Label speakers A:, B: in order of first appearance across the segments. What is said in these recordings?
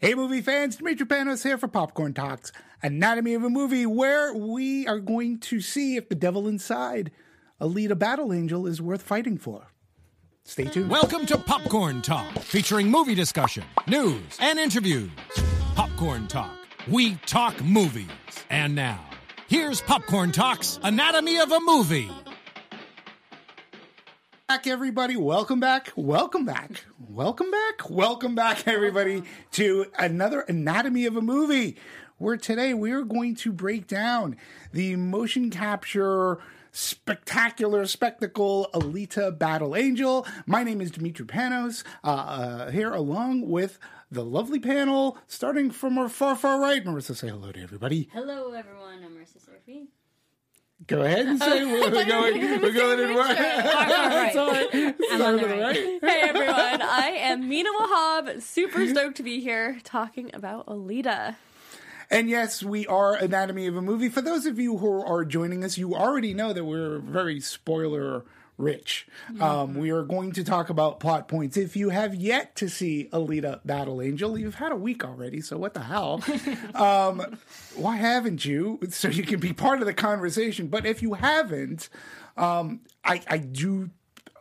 A: Hey, movie fans, Dimitri Panos here for Popcorn Talks, Anatomy of a Movie, where we are going to see if the devil inside Alita Battle Angel is worth fighting for. Stay tuned.
B: Welcome to Popcorn Talk, featuring movie discussion, news, and interviews. Popcorn Talk, we talk movies. And now, here's Popcorn Talk's Anatomy of a Movie.
A: Back, everybody. Welcome back. Welcome back. Welcome back. Welcome back, everybody, to another Anatomy of a Movie, where today we are going to break down the motion capture spectacular spectacle Alita Battle Angel. My name is Dimitri Panos, uh, uh, here along with the lovely panel, starting from our far, far right. Marissa, say hello to everybody.
C: Hello, everyone. I'm Marissa Serafine.
A: Go ahead and say we're going. We're going in right.
C: right. Right.
D: Hey everyone, I am Mina Wahab. Super stoked to be here talking about Alita.
A: And yes, we are Anatomy of a Movie. For those of you who are joining us, you already know that we're very spoiler rich. Um, we are going to talk about plot points. If you have yet to see Alita Battle Angel, you've had a week already, so what the hell? um, why haven't you? So you can be part of the conversation. But if you haven't, um, I, I do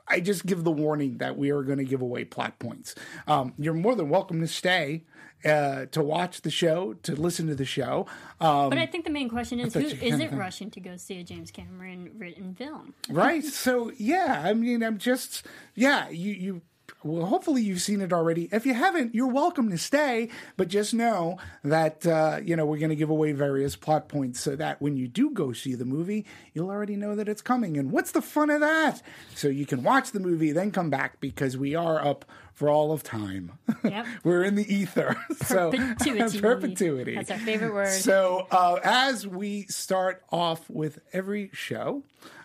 A: I just give the warning that we are going to give away plot points. Um, you're more than welcome to stay uh, to watch the show, to listen to the show. Um,
C: But I think the main question is who
A: you
C: is it
A: that.
C: rushing to go see a James Cameron written film?
A: right? So yeah, I mean, I'm just yeah, you you. Well, hopefully you've seen it already. If you haven't, you're welcome to stay. But just know that uh, you know we're going to give away various plot points so that when you do go see the movie, you'll already know that it's coming. And what's the fun of that? So you can watch the movie, then come back because we are up for all of time.
C: Yep.
A: we're in the ether. So
C: Perpetuity.
A: perpetuity.
C: That's our favorite word.
A: So, uh, as we start off with every show,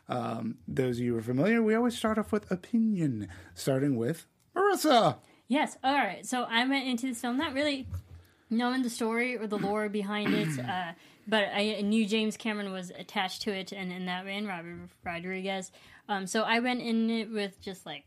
A: um, those of you who are familiar, we always start off with opinion, starting with Marissa.
C: Yes. All right. So I went into this film not really knowing the story or the lore behind it, uh, but I knew James Cameron was attached to it, and in that way, and Robert Rodriguez. Um, so I went in it with just like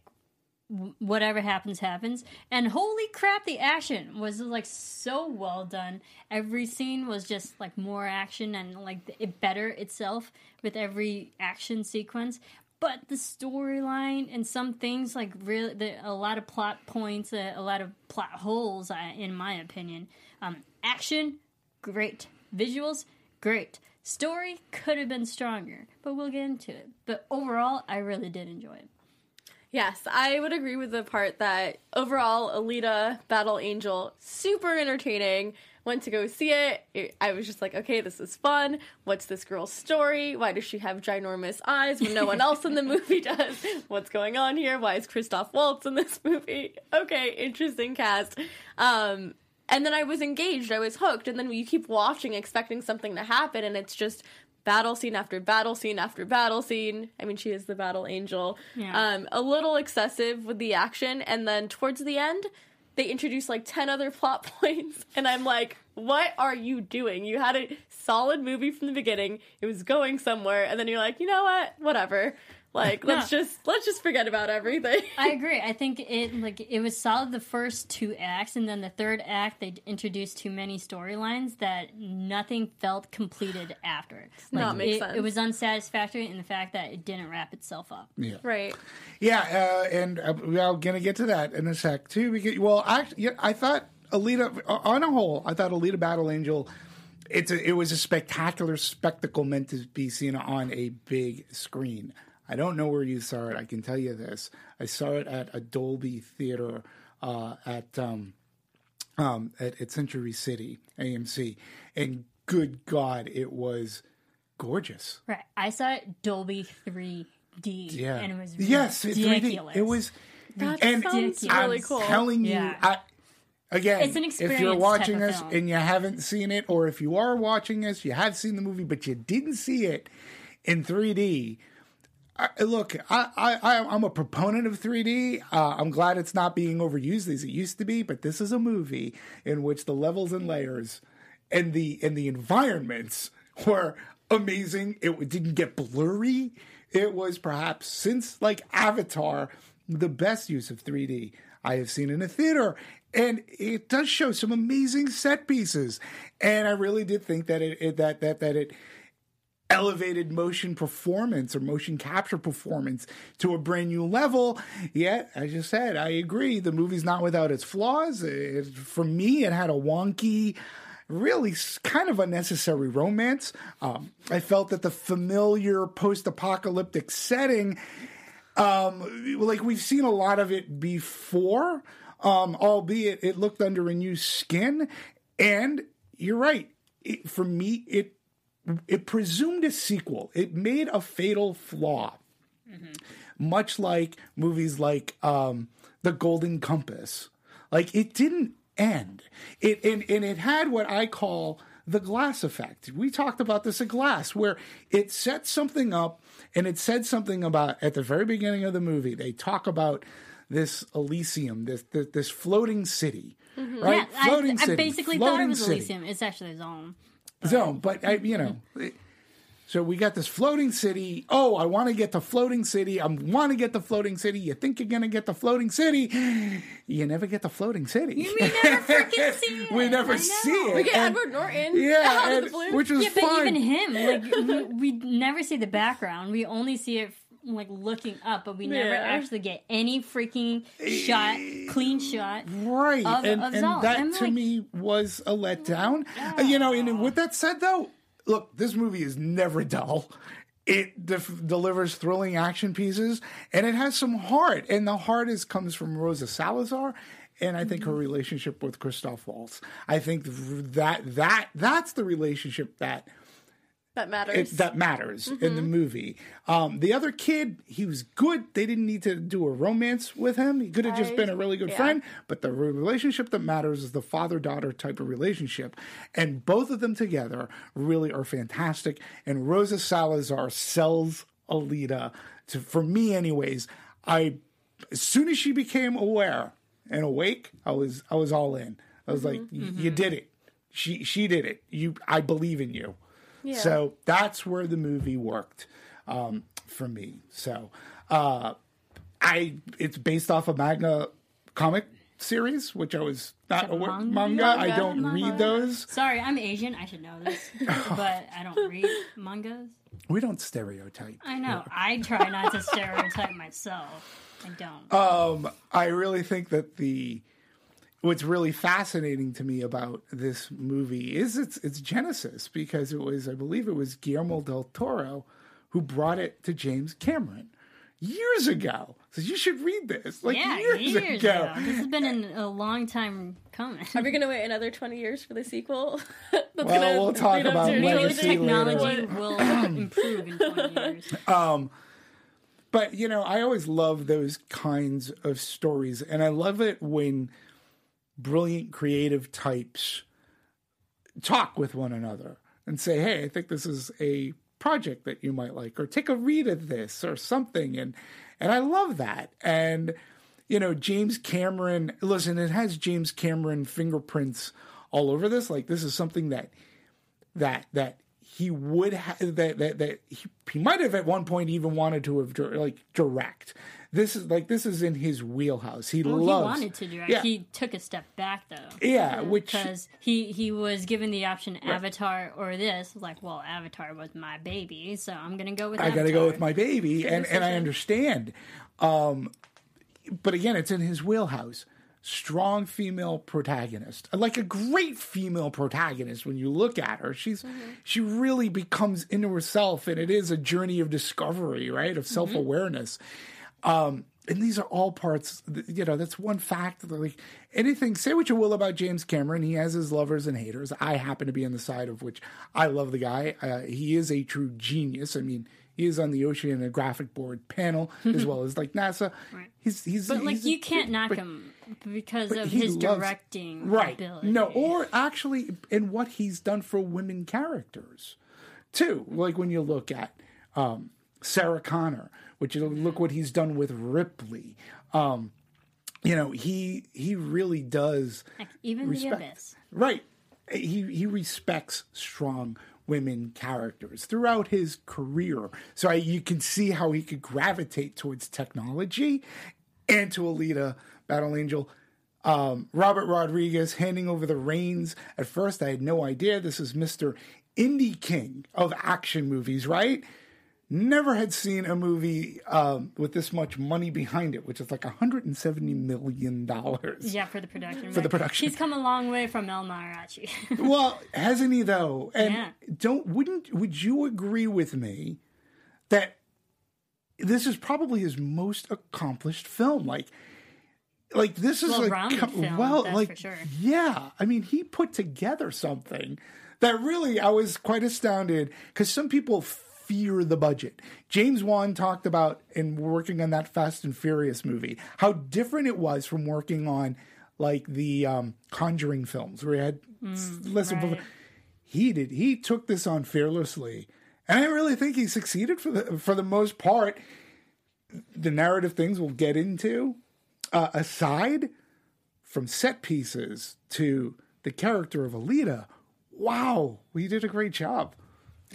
C: whatever happens happens and holy crap the action was like so well done every scene was just like more action and like it better itself with every action sequence but the storyline and some things like really the, a lot of plot points a, a lot of plot holes uh, in my opinion. Um, action great. Visuals great. Story could have been stronger but we'll get into it. But overall i really did enjoy it
D: Yes, I would agree with the part that overall Alita Battle Angel super entertaining. Went to go see it. it. I was just like, okay, this is fun. What's this girl's story? Why does she have ginormous eyes when no one else in the movie does? What's going on here? Why is Christoph Waltz in this movie? Okay, interesting cast. Um, and then I was engaged. I was hooked. And then you keep watching, expecting something to happen, and it's just battle scene after battle scene after battle scene. I mean, she is the battle angel.
C: Yeah.
D: Um, a little excessive with the action, and then towards the end, they introduce like 10 other plot points, and I'm like, what are you doing? You had a solid movie from the beginning, it was going somewhere, and then you're like, you know what? Whatever. Like, let's just let's just forget about everything.
C: I agree. I think it like it was solid the first two acts, and then the third act they introduced too many storylines that nothing felt completed after. Like,
D: That makes
C: it,
D: sense.
C: It was unsatisfactory in the fact that it didn't wrap itself up.
A: Yeah.
D: right.
A: Yeah, uh, and uh, we're going to get to that in a sec, too. Because, well, actually, yeah, I thought Alita, uh, on a whole, I thought Alita Battle Angel. It's a, it was a spectacular spectacle meant to be seen on a big screen. I don't know where you saw it. I can tell you this: I saw it at a Dolby theater uh, at um, um, at, at Century City AMC, and good God, it was gorgeous.
C: Right. I saw it Dolby 3D,
A: Yeah.
C: and it was
A: yes, it's 3D. It was,
D: That
A: and
D: sounds
C: I'm
D: really
A: I'm
D: cool.
A: telling you,
C: Yeah.
A: I, again,
C: It's an
A: if you're watching
C: of
A: us
C: film.
A: and you haven't seen it, or if you are watching us, you have seen the movie, but you didn't see it in 3D. I, look, I, I, I'm a proponent of 3D. Uh, I'm glad it's not being overused as it used to be, but this is a movie in which the levels and layers and the and the environments were amazing. It didn't get blurry. It was perhaps since like Avatar the best use of 3D I have seen in a theater. And it does show some amazing set pieces. And I really did think that it, it that that that it elevated motion performance or motion capture performance to a brand new level. Yet, as you said, I agree. The movie's not without its flaws. It, for me, it had a wonky, really kind of unnecessary romance. Um, I felt that the familiar post apocalyptic setting um, like we've seen a lot of it before, um, albeit it looked under a new skin. And you're right. It, for me, it it presumed a sequel. It made a fatal flaw, much like movies like um, The Golden Compass. Like it didn't end. It and, and it had what I call the glass effect. We talked about this at Glass, where it set something up and it said something about at the very beginning of the movie. They talk about this Elysium, this this, this floating city, right?
C: Yeah,
A: floating
C: I, I
A: city,
C: basically thought it was
A: city.
C: Elysium. It's actually his own.
A: Zone. But I, you know, so we got this floating city. Oh, I want to get to floating city. I want to get to floating city. You think you're gonna get to floating city? You never get to floating city.
C: We never freaking see it.
A: we never see it.
D: We get
A: And-
D: Edward Norton.
A: Yeah,
D: out of
A: and-
D: the blue.
A: which was
C: Yeah, but even him, like we, we never see the background. We only see it like looking up, but we never
D: Yeah.
C: actually get any freaking shot, clean shot.
A: right
C: of-
A: and,
C: of
A: and that
C: I'm
A: to
C: like-
A: me was a letdown Uh, you know and with that said though look this movie is never dull it def- delivers thrilling action pieces and it has some heart and the heart is comes from rosa salazar and I think her relationship with Christoph Waltz. I think that that that's the relationship that
D: that matters.
A: it, that matters in the movie. Um, the other kid, he was good. They didn't need to do a romance with him. He could have just been a really good
D: yeah.
A: friend. But the relationship that matters is the father daughter type of relationship. And both of them together really are fantastic. And Rosa Salazar sells Alita to, for me, anyways. I, as soon as she became aware and awake, I was, I was all in. I was like,
D: Mm-hmm.
A: "Y- you did it. She, she did it. You, I believe in you.
D: Yeah.
A: So that's where the movie worked um, for me. So uh, I it's based off a manga comic series, which I was not aware
C: manga?
A: manga. I don't
D: manga.
A: read those.
C: Sorry, I'm Asian. I should know this, but I don't read mangas.
A: We don't stereotype.
C: I know. I try not to stereotype myself. I don't.
A: Um, I really think that the what's really fascinating to me about this movie is its its genesis because it was I believe it was Guillermo del Toro who brought it to James Cameron years ago. So you should read this like
C: yeah,
A: years,
C: years
A: ago.
C: ago. This has been an, a long time coming.
D: Are we gonna wait another twenty years for the sequel? That's
A: Well,
D: gonna
A: we'll talk about
D: to
C: Maybe
A: later.
C: technology will improve in 20 years.
A: Um, but you know, I always love those kinds of stories, and I love it when brilliant creative types talk with one another and say, "Hey, I think this is a project that you might like, or take a read of this, or something." And and I love that. And you know, James Cameron. Listen, it has James Cameron fingerprints all over this. Like this is something that that that he would have that that that he, he might have at one point even wanted to have like direct. This is like this is in his wheelhouse. He
C: Well,
A: loves.
C: he wanted to direct.
A: Yeah,
C: He took a step back though.
A: yeah, which
C: Because he, he was given the option Avatar or this. Like, well, Avatar was my baby, so I'm gonna go with.
A: I got to go with my baby, and and I understand. Um, but again, it's in his wheelhouse. Strong female protagonist, like a great female protagonist. When you look at her, she's she really becomes into herself, and it is a journey of discovery, right, of self awareness. Um, and these are all parts, you know, that's one fact. that, Like anything, say what you will about James Cameron, he has his lovers and haters. I happen to be on the side of which I love the guy. Uh, he is a true genius. I mean, He is on the Oceanographic Board panel as well as like NASA.
C: Right.
A: He's he's
C: But like
A: he's-
C: you can't knock
A: but-
C: him because of his
A: loves-
C: directing
A: right
C: ability.
A: no or actually in what he's done for women characters too like when you look at um sarah connor which you look what he's done with ripley um you know he he really does
C: Like, even
A: respect-
C: the abyss.
A: right he he respects strong women characters throughout his career. So I, you can see how he could gravitate towards technology and to alita battle angel. Um, robert rodriguez handing over the reins. At first i had no idea this is mr indie king of action movies right never had seen a movie um, with this much money behind it which is like 170 million dollars
C: Yeah, for the production.
A: For the production.
C: He's come a long way from El Mariachi.
A: well, hasn't he though? And
C: Yeah.
A: don't wouldn't would you agree with me that this is probably his most accomplished film? Like like this is like
C: Well-rounded
A: co-
C: film,
A: well like
C: for sure.
A: yeah i mean he put together something that really i was quite astounded because some people fear the budget james wan talked about in working on that fast and furious movie how different it was from working on like the um, conjuring films where he had s- less of a-
C: Mm, right.
A: he did he took this on fearlessly and i really think he succeeded for the for the most part the narrative things we'll get into uh, aside from set pieces to the character of Alita, wow, we did a great job.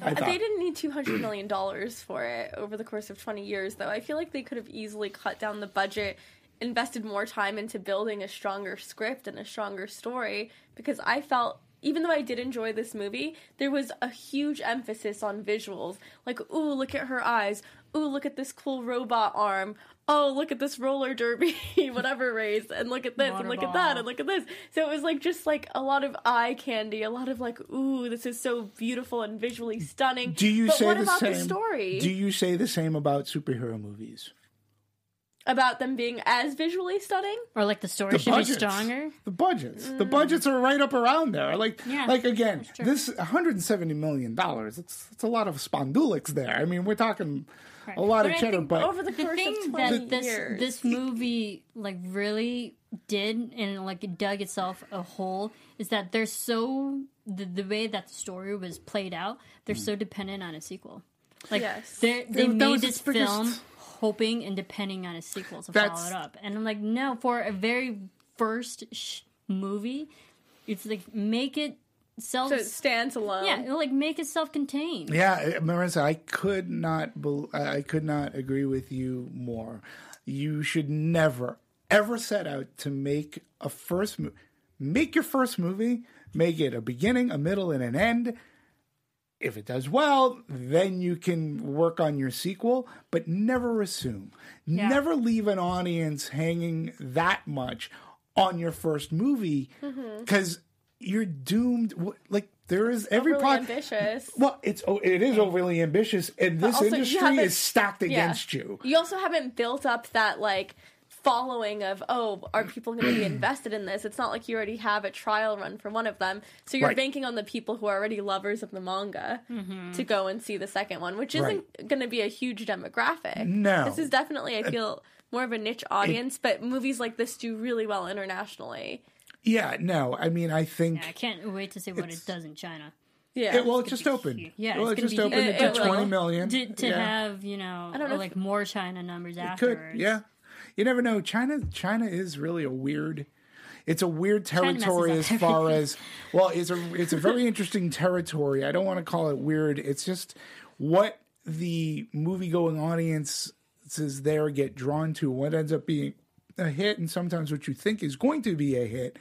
A: I.
D: They didn't need two hundred million dollars for it over the course of twenty years, though. I feel like they could have easily cut down the budget, invested more time into building a stronger script and a stronger story. Because I felt, even though I did enjoy this movie, there was a huge emphasis on visuals. Like, ooh, look at her eyes. Ooh, look at this cool robot arm. Oh, look at this roller derby, whatever race, and look at this, and look at that, and look at this. So it was like just like a lot of eye candy, a lot of like, ooh, this is so beautiful and visually stunning.
A: do you
D: but
A: say
D: what
A: the
D: about
A: same?
D: the story
A: Do you say the same about superhero movies?
D: about them being as visually stunning?
C: or like the story
A: The
C: should
A: budgets.
C: be stronger.
A: The budgets. The
D: Mm.
A: budgets are right up around there. Like,
C: Yeah,
A: like again, this 170 million dollars. It's it's a lot of spondulics there. I mean, we're talking a lot
C: But
A: of
C: I
A: cheddar, but
D: Over the
C: The
D: course
C: thing
D: of twenty
C: that this
D: years,
C: this movie like really did and like it dug itself a hole is that they're so the, the way that the story was played out they're so mm. dependent on a sequel. Like
D: Yes.
C: they're- they
A: That
C: made
A: was
C: this
A: its biggest-
C: film hoping and depending on a sequel to
A: That's-
C: follow it up. And i'm like no for a very first sh- movie it's like make it self
D: so it stands alone.
C: yeah like make it self-contained
A: Yeah, eh, Marissa, I could not. bel I could not agree with you more. You should never, ever set out to make a first movie. Make your first movie. Make it a beginning, a middle, and an end. If it does well, then you can work on your sequel. But never assume.
C: Yeah.
A: Never leave an audience hanging that much on your first movie mm-hmm. because you're doomed. Like there is every
D: Really
A: pro-
D: ambitious.
A: well, it's oh, it is overly ambitious, and this
D: also
A: industry is stacked
D: Yeah.
A: against you.
D: You also haven't built up that like following of oh are people going to be invested in this it's not like you already have a trial run for one of them so you're
A: Right.
D: banking on the people who are already lovers of the manga
C: Mm-hmm.
D: to go and see the second one which isn't going to be a huge demographic
A: No.
D: this is definitely i feel more of a niche audience but movies like this do really well internationally
A: Yeah, no, I mean, I think
C: i can't wait to see what it does in china
D: yeah
A: it, well, it just opened.
C: Yeah,
A: well,
C: it's
A: it just opened
D: huge.
A: to
D: It- it will.
A: twenty million.
C: to, to
A: yeah.
C: have you know, I
D: don't know if-
C: like more China numbers
A: could,
C: afterwards.
A: yeah. You never know. China, China is really a weird. It's a weird territory as far as well. It's a it's a very interesting territory. I don't want to call it weird. It's just what the movie going audience is there get drawn to. What ends up being a hit, and sometimes what you think is going to be a hit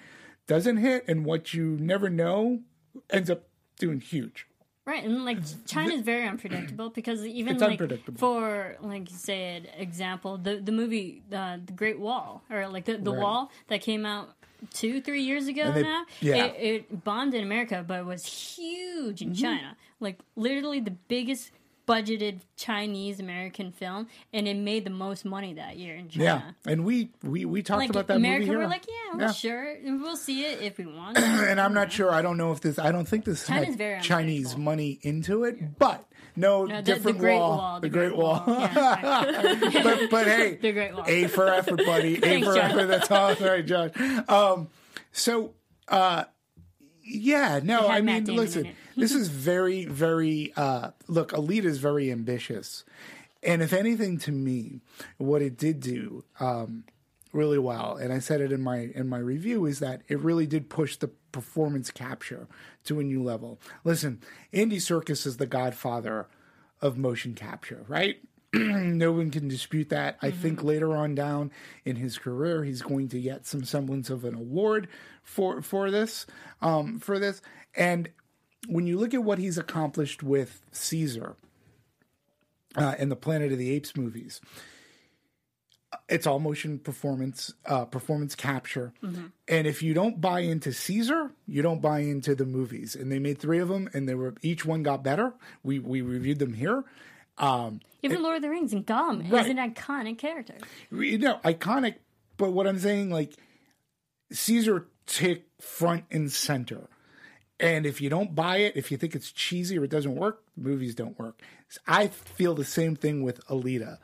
A: doesn't hit, and what you never know ends up doing huge.
C: Right, and like China is very unpredictable because even
A: It's
C: like
A: unpredictable.
C: for like say an example, the the movie uh, the Great Wall or like the the
A: Right.
C: Wall that came out two three years ago
A: they-
C: now.
A: yeah.
C: it, it bombed in America, but was huge in China. Like literally the biggest budgeted Chinese American film, and it made the most money that year in China.
A: Yeah, and we we we talked
C: Like
A: about that
C: America,
A: movie here.
C: we're like, yeah, well,
A: Yeah.
C: sure, and we'll see it if we want.
A: and I'm not sure. I don't know if this. I don't think this
C: China's
A: had Chinese money into it, but no,
C: No, the, the
A: different
C: Great
A: wall,
C: Wall,
A: the Great Wall.
C: Yeah,
A: but but hey,
C: The Great Wall.
A: A for effort, buddy. A
C: Thanks,
A: for
C: Josh.
A: effort. That's all right, Josh. Um, so uh, yeah, no, I mean, listen. This is very, very. Uh, look, Alita is very ambitious, and if anything, to me, what it did do. Um, really well and i said it in my in my review is that it really did push the performance capture to a new level listen andy Serkis is the godfather of motion capture right no one can dispute that i think later on down in his career he's going to get some semblance of an award for for this um for this and when you look at what he's accomplished with caesar uh, and the planet of the apes movies it's all motion performance uh, performance capture. And if you don't buy into caesar you don't buy into the movies. And they made three of them and they were each one got better. We we reviewed them here. Um
C: Even Lord of the Rings and Gollum
A: Right.
C: is an iconic character.
A: you know iconic but what i'm saying like caesar took front and center and if you don't buy it if you think it's cheesy or it doesn't work movies don't work i feel the same thing with alita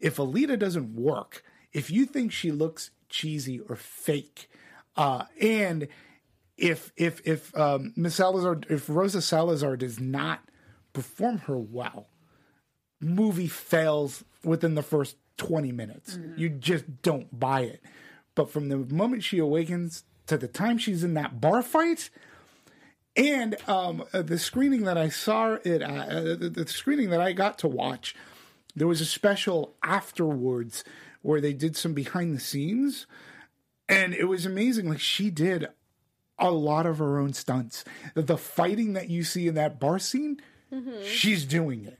A: if Alita doesn't work, if you think she looks cheesy or fake, uh, and if if if um, Miss Salazar, if Rosa Salazar does not perform her well, movie fails within the first twenty minutes. You just don't buy it. But from the moment she awakens to the time she's in that bar fight, and um, uh, the screening that I saw it, uh, uh, the, the screening that I got to watch, there was a special afterwards where they did some behind the scenes, and it was amazing. Like she did a lot of her own stunts. The, the fighting that you see in that bar scene, she's doing it,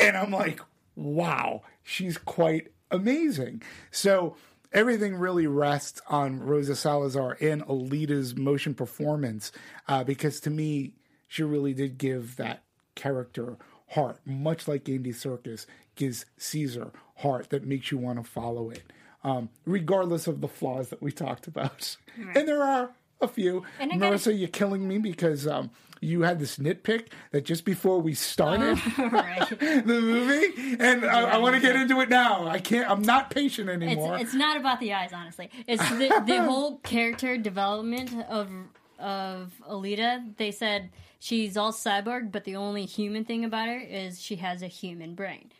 A: and I'm like, wow, she's quite amazing. So everything really rests on Rosa Salazar and Alita's motion performance uh, because to me, she really did give that character heart, much like Andy Serkis gives Caesar heart that makes you want to follow it, um, regardless of the flaws that we talked about. And there are a few.
C: And I gotta-
A: Marissa, you're killing me because um, you had this nitpick that just before we started
C: right.
A: the movie, and I, I want to get into it now. I can't. I'm not patient
C: It's,
A: anymore.
C: it's not about the eyes, honestly. It's the, the whole character development of of Alita. They said she's all cyborg, but the only human thing about her is she has a human brain,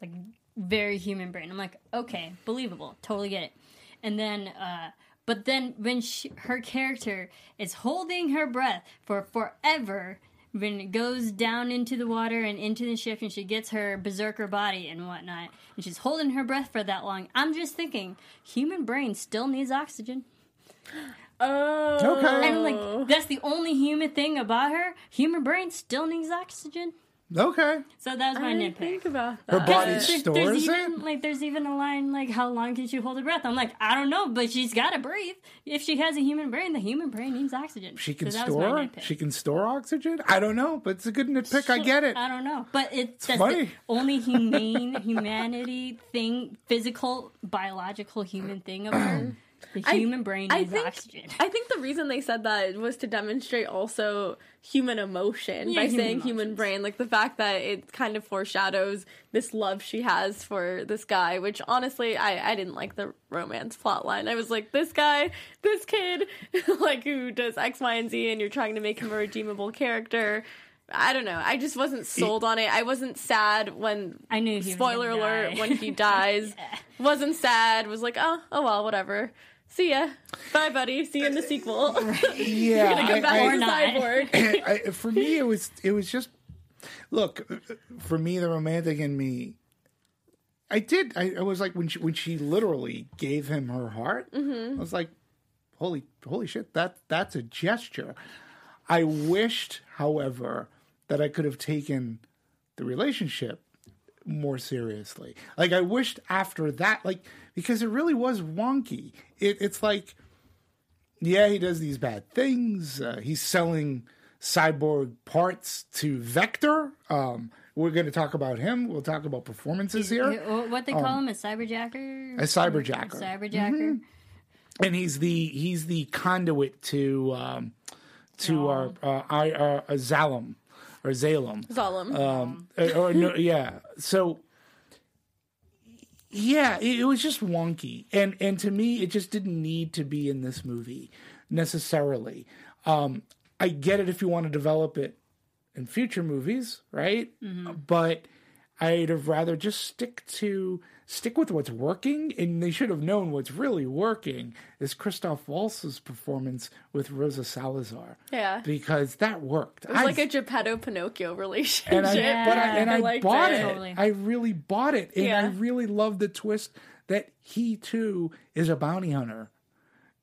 C: like very human brain. I'm like, okay, believable, totally get it. And then, uh, but then when she, her character is holding her breath for forever. When it goes down into the water and into the ship, and she gets her berserker body and whatnot, and she's holding her breath for that long, I'm just thinking, human brain still needs oxygen.
D: Oh.
A: Okay.
C: And like that's the only human thing about her. Human brain still needs oxygen.
A: Okay.
C: So that was my
D: I didn't
C: nitpick.
D: think about
A: Her body
C: There-
A: stores
C: there's
A: it.
C: even like there's even a line like how long can she hold her breath? I'm like I don't know, but she's got to breathe. If she has a human brain, the human brain needs oxygen.
A: She can
C: So that was my
A: store.
C: nitpick.
A: She can store oxygen. I don't know, but it's a good nitpick. I get it.
C: I don't know, but it's, that's
A: funny.
C: the only humane humanity thing, physical, biological human thing of her. The
D: I-
C: human brain
D: I
C: needs
D: think
C: oxygen.
D: I think the reason they said that was to demonstrate also human emotion
C: Yeah,
D: by
C: human
D: saying human brain, like the fact that it kind of foreshadows this love she has for this guy. Which honestly, I I didn't like the romance plot line. I was like, this guy, this kid, like who does X, Y, and Z, and you're trying to make him a redeemable character. I don't know. I just wasn't sold on it. I wasn't sad when
C: I knew he
D: spoiler
C: gonna
D: alert
C: die.
D: when he dies. Wasn't sad. Was like, oh, oh well, whatever. See ya. Bye, buddy. See you in the sequel.
A: Yeah,
D: Gonna
A: I-
D: back
A: I-
C: Or
D: to
C: not.
D: cyborg.
A: I, for me, it was it was just look for me the romantic in me. I did. I, I was like when she when she literally gave him her heart. Mm-hmm. I was like, holy holy shit! That that's a gesture. I wished, however, that I could have taken the relationship more seriously. Like I wished after that, like because it really was wonky. It, it's like yeah, he does these bad things. Uh, he's selling cyborg parts to Vector. Um, we're going to talk about him. We'll talk about performances here.
C: What they call him a cyberjacker?
A: Um, A cyberjacker.
C: Cyberjacker.
A: and he's the he's the conduit to um, to our uh, I, uh, Zalem or Zalem.
D: Zalem.
A: Um, uh, or no, yeah. So yeah, it, it was just wonky, and and to me, it just didn't need to be in this movie necessarily. Um, I get it if you want to develop it in future movies, right? But I'd have rather just stick to stick with what's working, and they should have known what's really working is Christoph Waltz's performance with Rosa Salazar.
D: Yeah.
A: because that worked.
D: it was like a Geppetto Pinocchio relationship.
A: and I, but I, and I,
D: liked
A: bought
D: it.
A: it.
C: Totally.
A: I really bought it, and I really love the twist that he too is a bounty hunter,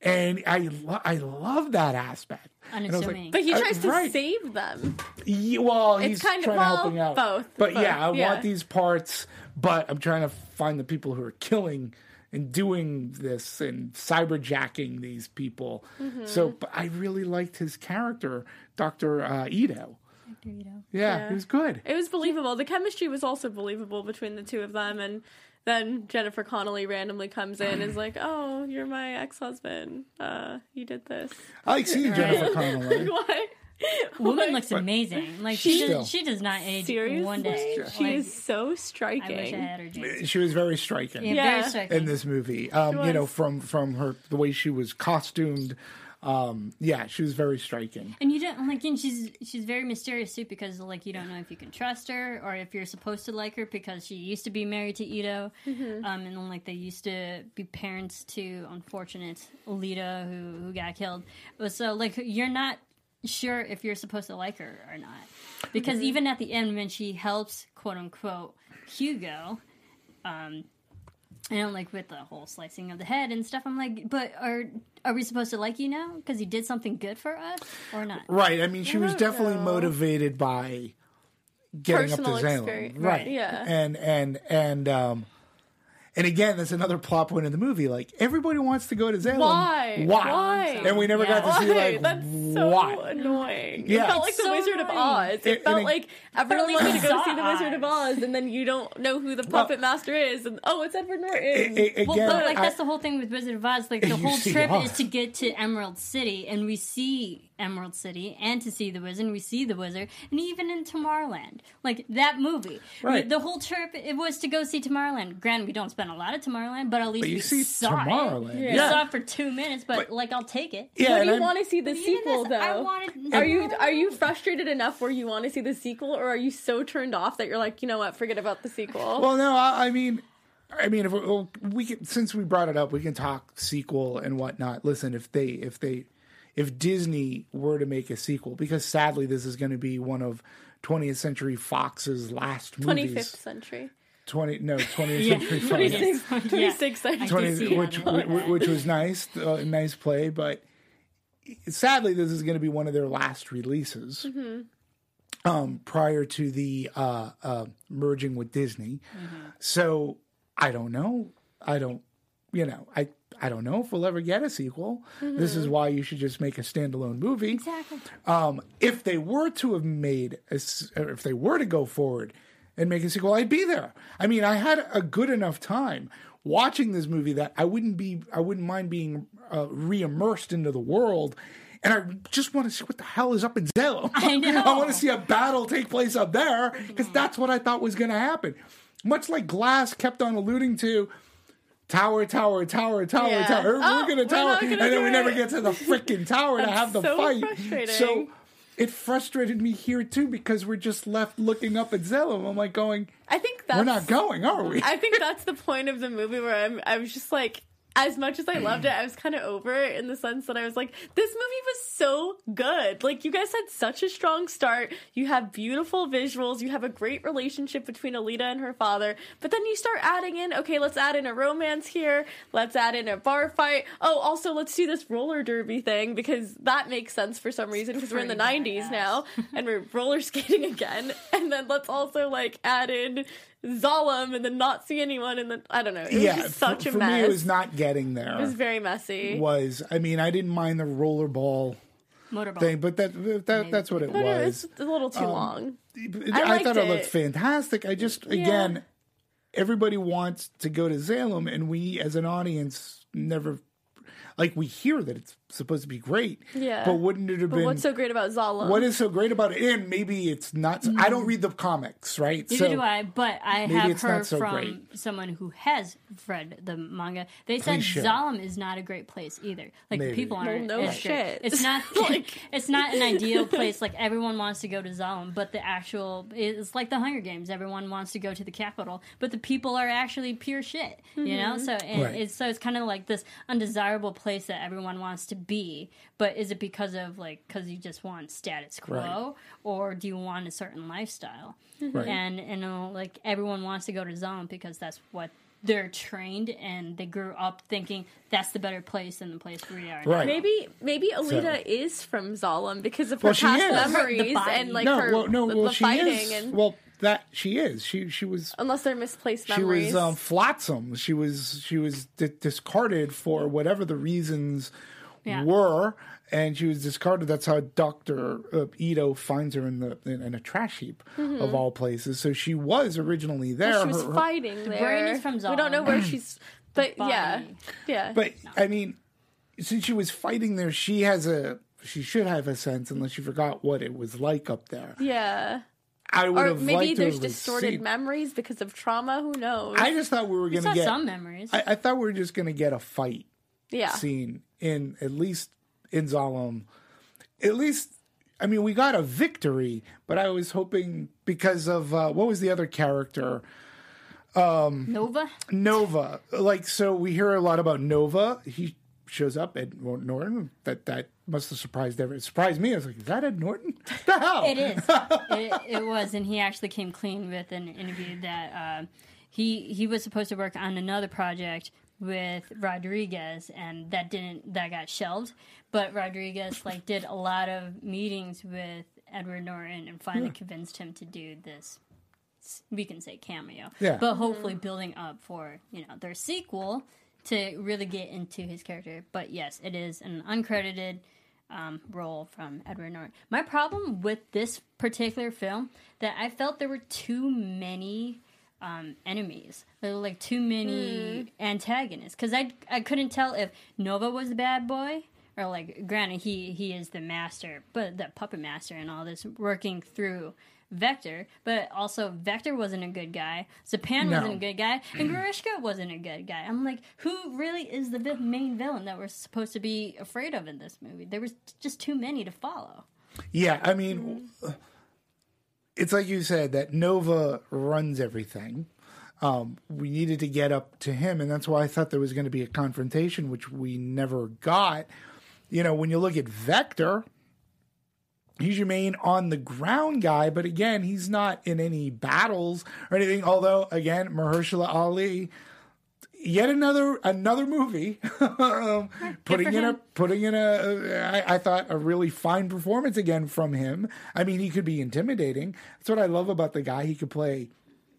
A: and I lo- I love that aspect. And I was
C: Unassuming.
D: But he
A: uh,
D: tries to
A: right.
D: save them.
A: Yeah, well, he's
D: kind of-
A: trying
D: well,
A: to help him out.
D: both,
A: But
D: both,
A: yeah, I
D: yeah.
A: want these parts, but I'm trying to find the people who are killing and doing this and cyberjacking these people.
D: Mm-hmm.
A: So, but I really liked his character, Doctor uh, Ito. Yeah,
D: Yeah.
A: he was good.
D: It was believable. The chemistry was also believable between the two of them. And then Jennifer Connelly randomly comes in and is like, "Oh, you're my ex-husband. Uh, you did this.
A: I like seeing Jennifer Connelly.
D: Why?
C: Woman looks amazing. Like she
A: Still.
C: does, she does not age
D: Seriously?
C: one day.
D: She
C: Like,
D: is so
C: I wish I
D: striking.
C: had her.
A: She was very striking.
C: Yeah,
D: Yeah.
C: very striking.
A: in this movie. Um, you know, from from her the way she was costumed. Um, yeah, she was very striking.
C: And you don't like, and she's she's very mysterious too because like you don't know if you can trust her or if you're supposed to like her because she used to be married to Ito,
D: Mm-hmm.
C: um, and then like they used to be parents to unfortunate Alita who who got killed. So like you're not sure if you're supposed to like her or not because
D: Mm-hmm.
C: even at the end when she helps quote unquote Hugo, um, I don't like with the whole slicing of the head and stuff. I'm like, but are are we supposed to like you now because he did something good for us or not?
A: Right. I mean, she was definitely
D: know.
A: motivated by getting
D: Personal
A: up to Zalem.
D: experience.
A: Right.
D: Yeah.
A: And and and um and again, that's another plot point in the movie. Like everybody wants to go to Zalem.
D: Why?
A: Why?
D: Why?
A: And we never
C: Yeah.
A: got to see like, Why?
D: That's so
A: why.
D: annoying.
A: Yeah.
D: It felt like
A: It's
D: the
C: so
D: Wizard of. Oz. It,
A: It-
D: felt
A: it-
D: like everyone
C: at least
D: wanted to go
C: saw
D: see the Wizard of
C: Oz.
D: Oz, and then you don't know who the puppet master is, and oh, it's Edward Norton.
A: A- a-
C: Well,
A: again,
C: but like
A: I-
C: that's the whole thing with Wizard of Oz. Like the whole trip
A: Oz.
C: is to get to Emerald City, and we see Emerald City, and to see the wizard. We see the wizard, and even in Tomorrowland, like that movie. we-
A: Right.
C: the whole trip it was to go see Tomorrowland. Granted, we don't spend a lot of Tomorrowland, but at least
A: But you
C: we
A: see
C: saw
A: Tomorrowland.
C: it.
A: Yeah.
C: We saw it for two minutes, but,
A: But-
C: like I'll take it.
A: yeah,
D: But
A: and
D: you want to see the
C: But
D: sequel,
C: this,
D: though.
C: I wanted.
D: Are you are you frustrated enough where you want to see the sequel, or are you so turned off that you're like, you know what, forget about the sequel?
A: Well, no, I, I mean, I mean, if we, we can, since we brought it up, we can talk sequel and whatnot. Listen, if they, if they, if Disney were to make a sequel, because sadly this is going to be one of 20th Century Fox's last
D: Twenty
A: movies.
D: fifth century,
A: 20 no 20th
C: Yeah.
A: Century Fox.
D: 26th, 26th century.
A: 20 which, which which was nice, uh, nice play, but sadly this is going to be one of their last releases. Um, prior to the uh, uh, merging with Disney, so I don't know. I don't, you know, I I don't know if we'll ever get a sequel. This is why you should just make a standalone movie.
C: Exactly.
A: Um, if they were to have made, a s or if they were to go forward and make a sequel, I'd be there. I mean, I had a good enough time watching this movie that I wouldn't be, I wouldn't mind being uh, re-immersed into the world. And I just want to see what the hell is up in Zelo.
C: I know.
A: I want to see a battle take place up there because that's what I thought was going to happen. Much like Glass kept on alluding to, tower, tower, tower, tower,
D: Yeah.
A: tower.
D: Oh,
A: we're gonna
D: we're
A: tower,
D: not
A: and
D: gonna
A: then we
D: it.
A: never get to the freaking tower to have the
D: so
A: fight. So it frustrated me here too because we're just left looking up at Zelo. I'm like going,
D: I think that's
A: we're not going, are we?
D: I think that's the point of the movie where I'm I was just like as much as I loved it, I was kind of over it in the sense that I was like, this movie was so good. Like, you guys had such a strong start. You have beautiful visuals. You have a great relationship between Alita and her father. But then you start adding in, okay, let's add in a romance here. Let's add in a bar fight. Oh, also, let's do this roller derby thing because that makes sense for some reason because we're in the 90s now and we're roller skating again. And then let's also, like, add in Zalem and then not see anyone and then I don't know. It was
A: yeah,
D: just such
A: for,
D: a
A: for
D: mess.
A: me, it was not getting there.
D: It was very messy.
A: was I mean, I didn't mind the rollerball
C: Motorball.
A: thing, but that, that that's what it
D: I don't know,
A: was.
D: a little too um, long.
A: I,
D: liked
A: thought it.
D: it.
A: looked fantastic. I just again, everybody wants to go to Zalem, and we as an audience never like we hear that it's supposed to be great.
D: Yeah.
A: but wouldn't it have
D: But
A: been?
D: what's so great about Zala?
A: what is so great about it? And maybe it's not. I don't read the comics, right?
C: Neither do I, but I have heard
A: so
C: from
A: great.
C: someone who has read the manga. They said
A: Please.
C: Zalem is not a great place either. Like
A: Maybe.
C: people
D: Well,
C: aren't.
D: no
C: as great.
D: shit.
C: It's not like it's not an ideal place. Like everyone wants to go to Zalem, but the actual it's like the Hunger Games. Everyone wants to go to the capital, but the people are actually pure shit. You know, mm-hmm. so and
A: Right.
C: it's so it's kind of like this undesirable place that everyone wants to be. But is it because of like because you just want status quo,
A: Right.
C: or do you want a certain lifestyle? Mm-hmm.
A: Right.
C: and you know like everyone wants to go to Zalem because that's what they're trained and they grew up thinking that's the better place than the place we are now.
A: Right.
D: Maybe maybe Alita is from Zalem because of her
A: Well,
D: past memories and like
A: no,
D: her
A: well, no,
D: the,
A: well,
D: the
A: she
D: fighting
A: is.
D: and
A: Well, that she is. She she was
D: unless they're misplaced memories.
A: she was um, flotsam. She was she was di- discarded for whatever the reasons
C: Yeah.
A: were, and she was discarded. That's how Doctor uh, Ito finds her in the in, in a trash heap of all places. So she was originally there.
D: Mm-hmm. she was
A: Her- her-
D: fighting there.
C: brain is from
D: we don't know where she's but yeah. Yeah.
A: but I mean, since she was fighting there, she has a she should have a sense, unless she forgot what it was like up there.
D: yeah.
A: I would
D: Or
A: have
D: maybe
A: liked to
D: there's
A: have
D: distorted
A: seen-
D: memories because of trauma. Who knows?
A: I just thought we were going to get.
C: some memories.
A: I, I thought we were just going to get a fight
D: yeah.
A: scene in at least in Zalem. At least, I mean, we got a victory, but I was hoping because of uh, what was the other character, Um,
C: Nova.
A: Nova. Like, so we hear a lot about Nova. He shows up Ed Norton. That that must have surprised everyone. It surprised me. I was like, is that Ed Norton? the hell?
C: It is. it, it was, and he actually came clean with an interview that uh, he he was supposed to work on another project with Rodriguez, and that didn't that got shelved. But Rodriguez like did a lot of meetings with Edward Norton and finally convinced him to do this. We can say cameo,
A: Yeah.
C: but hopefully building up for you know their sequel to really get into his character. But yes, it is an uncredited um, role from Edward Norton. My problem with this particular film that I felt there were too many um, enemies. There were like too many antagonists because I I couldn't tell if Nova was the bad boy or like granted he he is the master, but the puppet master and all this working through. Vector, but also Vector wasn't a good guy. Zapan
A: No.
C: wasn't a good guy, and Grishka wasn't a good guy. I'm like, who really is the vi- main villain that we're supposed to be afraid of in this movie? There was just too many to follow.
A: Yeah, I mean, it's like you said that Nova runs everything. Um, we needed to get up to him, and that's why I thought there was going to be a confrontation, which we never got. You know, when you look at Vector, he's your main on the ground guy, but again, he's not in any battles or anything. Although, again, Mahershala Ali, yet another another movie, um, putting in a putting in a I, I thought a really fine performance again from him. I mean, he could be intimidating. That's what I love about the guy. He could play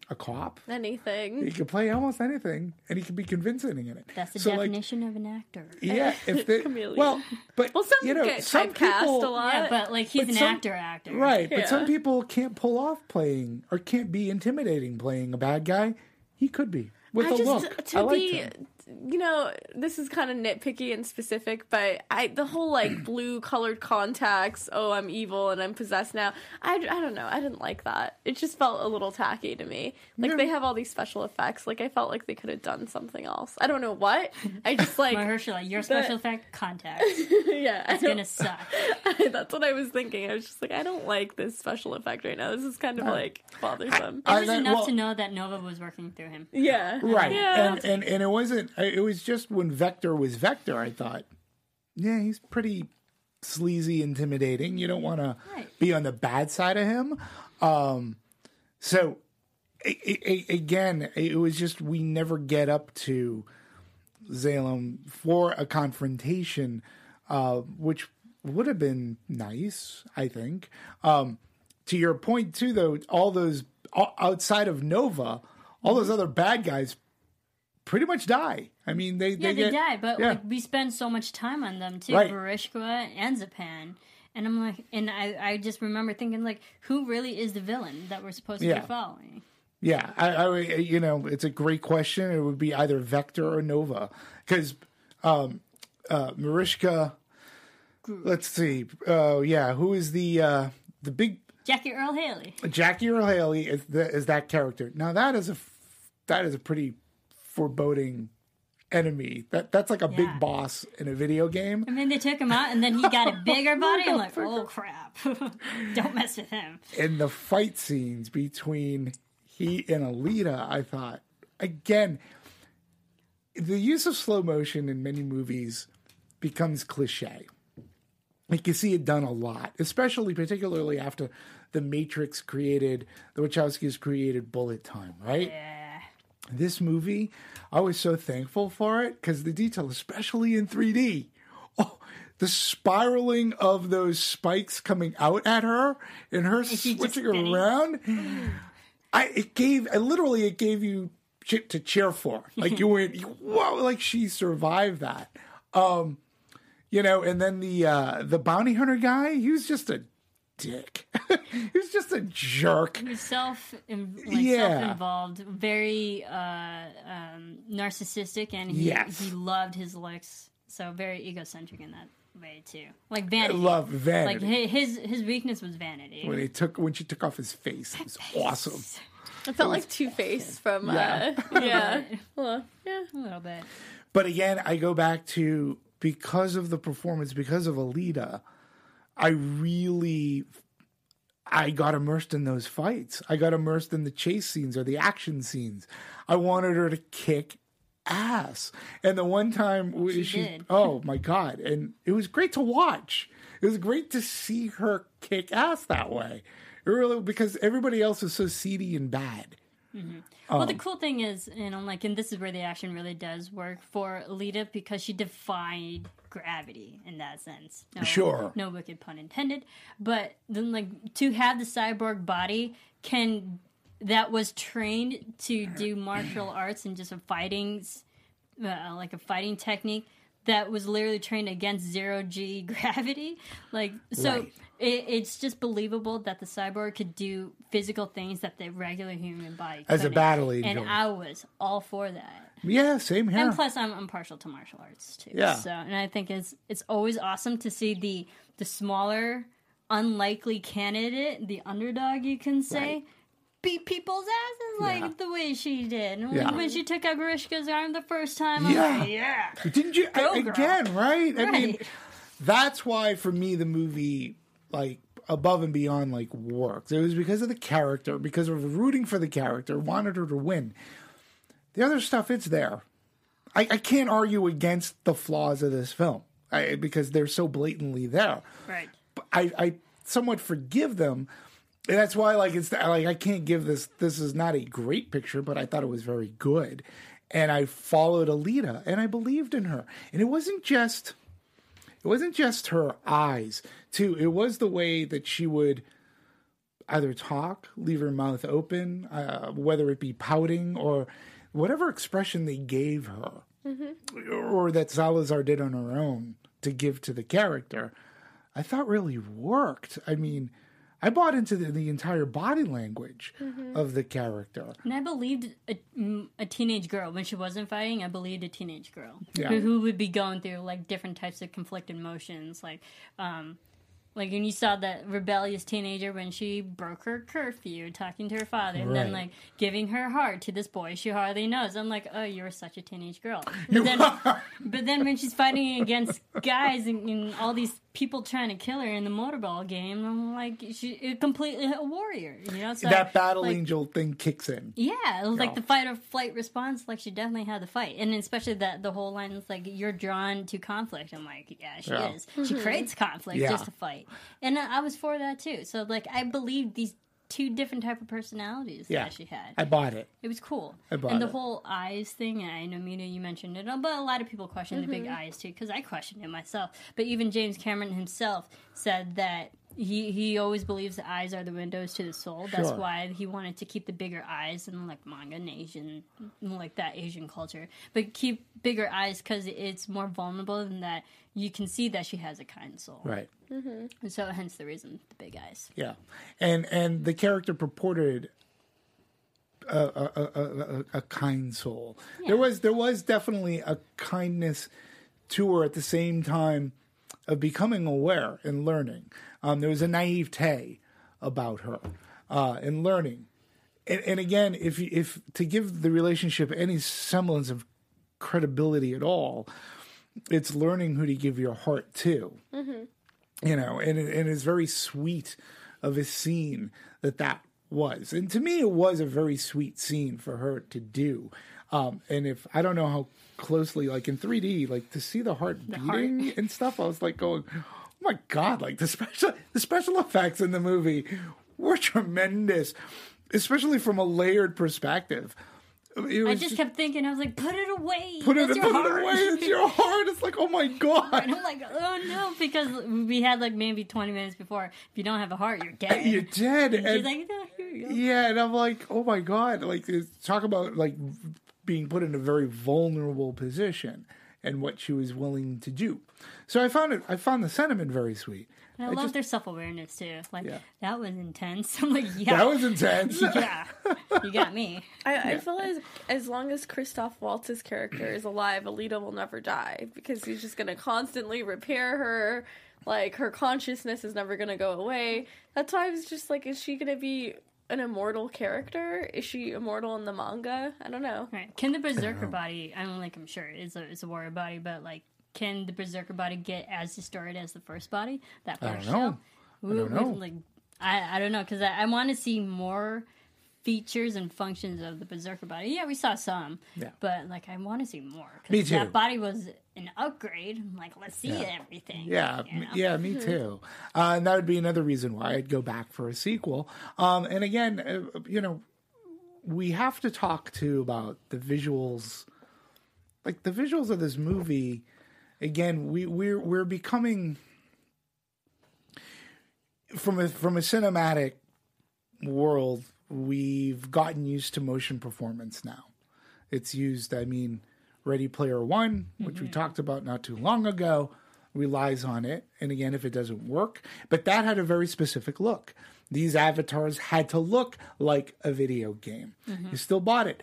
A: a cop.
D: Anything.
A: He could play almost anything, and he could be convincing in it.
C: That's the
A: So, like,
C: definition of an actor.
A: yeah, if they, well, but
D: Well, some
A: you know,
D: get
A: some people,
D: a lot.
C: Yeah, but like he's
A: But
C: an
A: some-
C: actor, actor.
A: Right, but some people can't pull off playing or can't be intimidating playing a bad guy. He could be with
D: I
A: a
D: just
A: look.
D: to
A: I liked
D: be,
A: him.
D: You know, this is kind of nitpicky and specific, but I the whole like blue colored contacts. Oh, I'm evil and I'm possessed now. I, I don't know. I didn't like that. It just felt a little tacky to me. Like
A: Yeah.
D: they have all these special effects. Like I felt like they could have done something else. I don't know what. I just like
C: Mahershala, your special effect contacts.
D: yeah.
C: It's gonna suck.
D: that's what I was thinking. I was just like, I don't like this special effect right now. This is kind of uh, like bothersome.
A: I-
C: It was
A: that-
C: enough
A: well-
C: to know that Nova was working through him.
D: yeah.
A: Right,
D: Yeah.
A: and, and and it wasn't. It was just when Vector was Vector. I thought, yeah, he's pretty sleazy, intimidating. You don't want to be on the bad side of him. Um, so again, it was just we never get up to Zalem for a confrontation, uh, which would have been nice, I think. Um, to your point too, though, all those outside of Nova, all those other bad guys pretty much die. I mean, they
C: Yeah,
A: they,
C: they
A: get,
C: die, but
A: yeah.
C: like we spend so much time on them too,
A: Right.
C: Barishka and Zapan. And I'm like, and I, I just remember thinking, like, who really is the villain that we're supposed to
A: Yeah.
C: be following?
A: Yeah, I, I, you know, it's a great question. It would be either Vector or Nova, because um, uh, Marishka. Let's see. Oh, yeah. Who is the uh, the big
C: Jackie Earle Haley.
A: Jackie Earle Haley is, the, is that character? Now that is a that is a pretty foreboding enemy. That that's like a
C: Yeah.
A: big boss in a video game.
C: And then they took him out, and then he got a bigger body. I'm like, oh crap! Don't mess with him.
A: in the fight scenes between he and Alita, I thought again the use of slow motion in many movies becomes cliche. Like you see it done a lot, especially particularly after the Matrix created the Wachowskis created bullet time, right?
C: Yeah.
A: This movie, I was so thankful for it because the detail, especially in 3D, oh, the spiraling of those spikes coming out at her and her switching around, I it gave I literally it gave you shit to cheer for. Like you went, whoa, like she survived that. Um, you know, and then the uh the bounty hunter guy, he was just a dick. he was just a jerk.
C: He was self, like,
A: Yeah.
C: self-involved, very uh, um, narcissistic, and he
A: Yes.
C: he loved his looks. So very egocentric in that way too, like
A: I
C: vanity.
A: love
C: like
A: vanity.
C: hi- his his weakness was vanity.
A: when he took when she took off his face, it was awesome.
D: It felt like Two Face from
A: Yeah.
D: uh, yeah, well, yeah.
C: a little bit.
A: But again, I go back to because of the performance, because of Alita, I really I got immersed in those fights. I got immersed in the chase scenes or the action scenes. I wanted her to kick ass. And the one time
C: She did.
A: oh my god, and it was great to watch. It was great to see her kick ass that way. It really because everybody else is so seedy and bad.
C: Well,
A: Um,
C: the cool thing is, you know, like, and this is where the action really does work for Alita because she defied gravity in that sense. No,
A: Sure.
C: no wicked pun intended. But then, like, to have the cyborg body can that was trained to do martial arts and just a fighting, uh, like a fighting technique that was literally trained against zero g gravity. Like, so
A: Right.
C: It, it's just believable that the cyborg could do physical things that the regular human body
A: As a
C: couldn't.
A: battle
C: And. I was all for that.
A: Yeah, same here.
C: And plus, I'm, I'm partial to martial arts too.
A: Yeah.
C: So, and I think it's it's always awesome to see the the smaller, unlikely candidate, the underdog, you can say,
A: Right.
C: beat people's asses like
A: Yeah.
C: the way she did.
A: Yeah.
C: When she took out Grewishka's arm the first time, I'm
A: Yeah.
C: like, yeah.
A: Didn't you
C: Go,
A: I- again? Right? I mean, that's why for me the movie like above and beyond like works. It was because of the character, because of rooting for the character, wanted her to win. The other stuff, it's there. I, I can't argue against the flaws of this film I, because they're so blatantly there.
C: Right.
A: I, I somewhat forgive them. And that's why, like, it's like I can't give this. This is not a great picture, but I thought it was very good, and I followed Alita, and I believed in her. And it wasn't just, it wasn't just her eyes, too. It was the way that she would either talk, leave her mouth open, uh, whether it be pouting or whatever expression they gave her, or that Salazar did on her own to give to the character. I thought really worked. I mean, I bought into the, the entire body language of the character.
C: And I believed a, mm, a teenage girl when she wasn't fighting. I believed a teenage girl
A: Yeah.
C: who, who would be going through like different types of conflicted emotions, like, um, like when you saw that rebellious teenager when she broke her curfew, talking to her father, and then like giving her heart to this boy she hardly knows. I'm like, oh, you're such a teenage girl. But then, but then when she's fighting against guys and, and all these people trying to kill her in the motorball game, I'm like, she completely a warrior, you know? So,
A: that battle
C: like,
A: angel thing kicks in.
C: yeah, it was
A: Yeah.
C: like the fight or flight response. Like she definitely had the fight, and especially that the whole line is like you're drawn to conflict. I'm like, yeah, she
A: Yeah.
C: is. She mm-hmm. creates conflict
A: Yeah.
C: just to fight, and I I was for that too. So like I believe these two different type of personalities
A: Yeah,
C: that she had.
A: I bought it.
C: it was cool,
A: I bought
C: and the
A: it.
C: whole eyes thing. I know Mina, you mentioned it, but a lot of people question the
A: Mm-hmm.
C: big eyes too because I questioned it myself. But even James Cameron himself said that he he always believes the eyes are the windows to the soul. That's
A: Sure.
C: why he wanted to keep the bigger eyes and like manga and Asian, like that Asian culture, but keep bigger eyes because it's more vulnerable than that. You can see that she has a kind soul,
A: Right.
C: and so hence the reason the big eyes.
A: Yeah, and and the character purported a a, a, a, a kind soul. There was there was definitely a kindness to her at the same time of becoming aware and learning. Um, there was a naivete about her uh, and learning. And, and again, if if to give the relationship any semblance of credibility at all, it's learning who to give your heart to you know, and and it's very sweet of a scene that that was, and to me, it was a very sweet scene for her to do. Um, and if I don't know how closely, like in 3D, like to see the heart
C: heart.
A: beating and stuff, I was like going, "Oh my god!" Like the special the special effects in the movie were tremendous, especially from a layered perspective.
C: I
A: was
C: just kept thinking, I was like, put it away.
A: put it put it away. It's your heart. It's like, oh my god.
C: And I'm like, oh no, because we had like maybe 20 minutes before. If you don't have a heart, you're dead.
A: You're dead.
C: And
A: and-
C: she's like, no, here you go.
A: Yeah, and I'm like, oh my god, like talk about like being put in a very vulnerable position and what she was willing to do. So I found it. I found the sentiment very sweet.
C: And I,
A: I
C: love
A: just-
C: their self awareness too. Like
A: Yeah.
C: that was intense. I'm like, yeah,
A: That was intense.
C: yeah, you got me.
D: I, I feel as as long as Christoph Waltz's character is alive, Alita will never die because he's just gonna constantly repair her. Like her consciousness is never gonna go away. That's why I was just like, is she gonna be an immortal character? Is she immortal in the manga? I don't know.
C: Right? Can the berserker body? I don't like. I'm sure it's a it's a warrior body, but like, can the berserker body get as distorted as the first body? That
A: I
C: first
A: don't know.
C: shell?
A: I don't
C: We- we-
A: know.
C: Like, I I don't know because I, I want to see more features and functions of the berserker body. Yeah, we saw some.
A: Yeah.
C: But like, I want to see more.
A: Me too.
C: That body was an upgrade. I'm like, let's see everything.
A: Yeah,
C: you know?
A: yeah, me too. Uh, and that would be another reason why I'd go back for a sequel. Um, and again, uh, you know, we have to talk too about the visuals, like the visuals of this movie. Again, we we're we're becoming from a from a cinematic world. We've gotten used to motion performance now. It's used. I mean, Ready Player One, which we mm-hmm. talked about not too long ago, relies on it. And again, if it doesn't work, but that had a very specific look. These avatars had to look like a video game. Mm-hmm. You still bought it.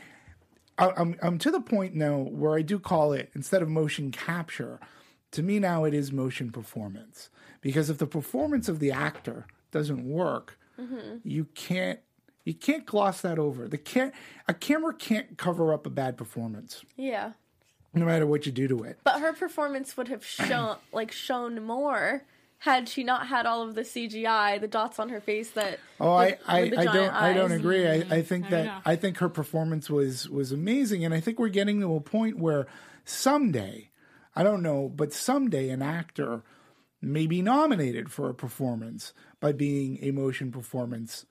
A: I- I'm I'm to the point now where I do call it instead of motion capture. To me now, it is motion performance because if the performance of the actor doesn't work, mm-hmm. you can't you can't gloss that over. The can a camera can't cover up a bad performance,
D: Yeah.
A: no matter what you do to it.
D: But her performance would have shown like shown more had she not had all of the CGI, the dots on her face that
A: Oh,
D: with-
A: I, I,
D: the
A: I don't I don't agree. I, I think
C: I
A: that
C: know.
A: I think her performance was was amazing, and I think we're getting to a point where someday, I don't know, but someday an actor may be nominated for a performance by being a motion performance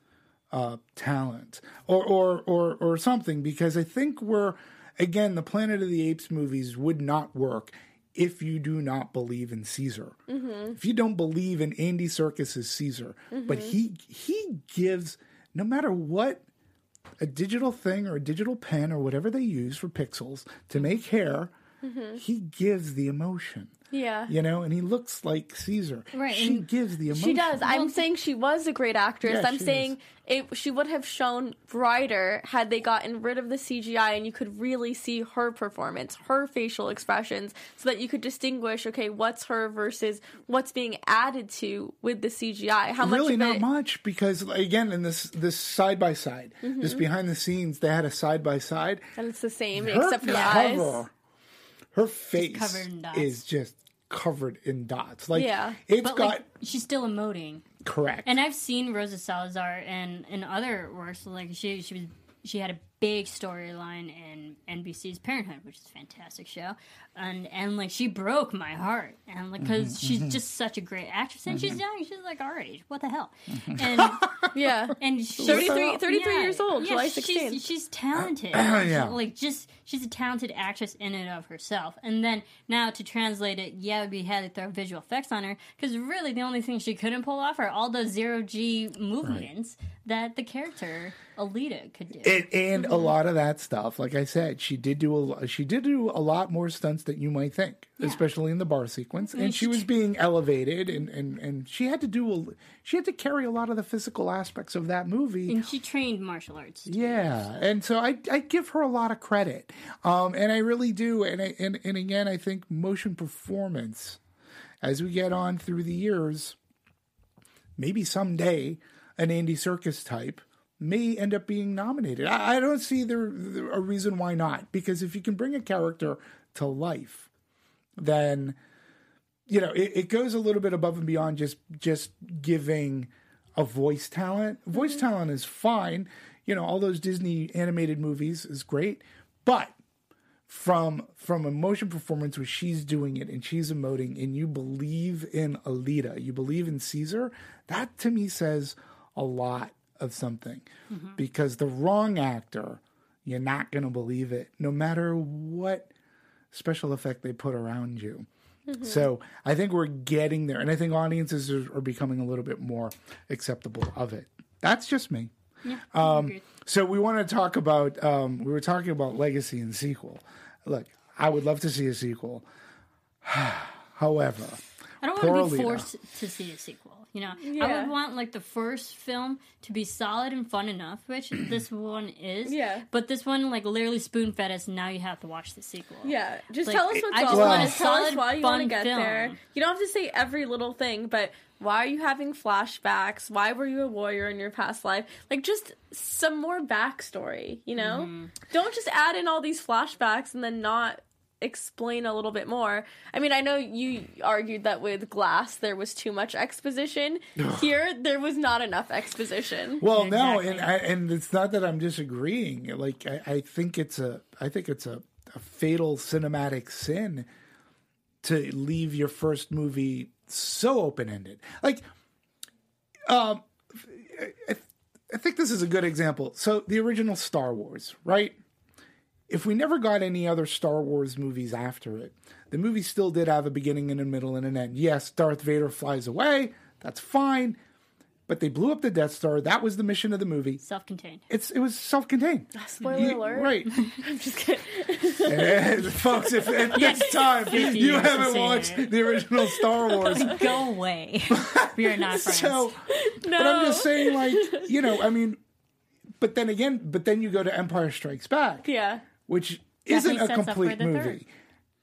A: uh, talent or, or or or something because I think we're again the Planet of the Apes movies would not work if you do not believe in Caesar. Mm-hmm. If you don't believe in Andy Serkis's Caesar, but mm-hmm. he he gives no matter what a digital thing or a digital pen or whatever they use for pixels to make hair, he gives the emotion.
D: Yeah.
A: You know, and he looks like Caesar.
C: Right,
A: She gives the emotion.
D: She does. I'm saying she was a great actress.
A: Yeah,
D: I'm saying it, she would have shown brighter had they gotten rid of the CGI and you could really see her performance, her facial expressions, so that you could distinguish, okay, what's her versus what's being added to with the CGI. How much
A: really not
D: it,
A: much because again in this this side by side
D: Mm-hmm.
A: this behind the scenes they had a side by side
D: and it's the same
A: her
D: except for the eyes.
A: Her face
C: covered in dots.
A: is just covered in dots like
D: Yeah.
A: it's
C: But
A: got
C: like, she's still emoting.
A: correct
C: And I've seen Rosa Salazar and in other works. Like she, she was, she had a big storyline in NBC's Parenthood, which is a fantastic show, and and like she broke my heart, and like because
A: Mm-hmm,
C: she's just such a great actress, and she's young, she's like our age. What the hell?
A: Mm-hmm.
C: And
D: Yeah.
C: and she's
D: 33 33 years old, July
C: she's- She's, talented.
A: Yeah.
C: Like just she's a talented actress in and of herself. And then now to translate it, yeah, we had to throw visual effects on her because really the only thing she couldn't pull off are all the zero G movements that the character Alita could do.
A: It, and a lot of that stuff, like I said, she did do a she did do a lot more stunts than you might think, especially in the bar sequence. And she was being elevated, and, and, and she had to do a she had to carry a lot of the physical aspects of that movie.
C: and she trained martial arts. too.
A: Yeah, and so I I give her a lot of credit, um, and I really do. And I, and and again, I think motion performance, as we get on through the years, maybe someday an Andy Serkis type may end up being nominated. I, I don't see there there- a reason why not, because if you can bring a character to life, then you know it, it goes a little bit above and beyond just just giving a voice talent. Mm-hmm. Voice talent is fine. You know, all those Disney animated movies is great, but from from a motion performance where she's doing it and she's emoting and you believe in Alita, you believe in Caesar, that to me says a lot of something. Because the wrong actor, you're not gonna believe it, no matter what special effect they put around you. So I think we're getting there, and I think audiences are, are becoming a little bit more acceptable of it. That's just me. Um, So we want to talk about. Um, we were talking about legacy and sequel. Look, I would love to see a sequel. However,
C: I don't want to be forced to see a sequel. You know, I would want like the first film to be solid and fun enough, which this one is.
D: Yeah.
C: But this one like literally spoon fed us. and Now you have to watch the sequel.
D: Yeah, just
C: Like,
D: tell us what's
C: I just
A: want a
D: tell us
C: solid,
D: why you want to
C: fun
D: get
C: film.
D: there. You don't have to say every little thing, but why are you having flashbacks? Why were you a warrior in your past life? Like, just some more backstory, you know?
C: Mm-hmm.
D: Don't just add in all these flashbacks and then not explain a little bit more. I mean, I know you argued that with Glass there was too much exposition. Here, there was not enough exposition.
A: well, no, and I, and it's not that I'm disagreeing. Like I, I think it's a, I think it's a, a fatal cinematic sin to leave your first movie so open ended. Like, um, I, I think this is a good example. So the original Star Wars, right? If we never got any other Star Wars movies after it, the movie still did have a beginning and a middle and an end. Yes, Darth Vader flies away. That's fine. But they blew up the Death Star. That was the mission of the movie.
C: Self-contained.
A: It's it was self-contained.
D: Spoiler
A: You-
D: alert.
A: Right.
D: I'm just kidding.
A: And folks, if, if next time you haven't watched
C: it.
A: the original Star Wars,
C: Go away. we are not friends.
A: so
D: No.
A: but I'm just saying, like, you know, I mean, but then again, but then you go to Empire Strikes Back,
D: yeah.
A: Which isn't a complete movie.
C: third.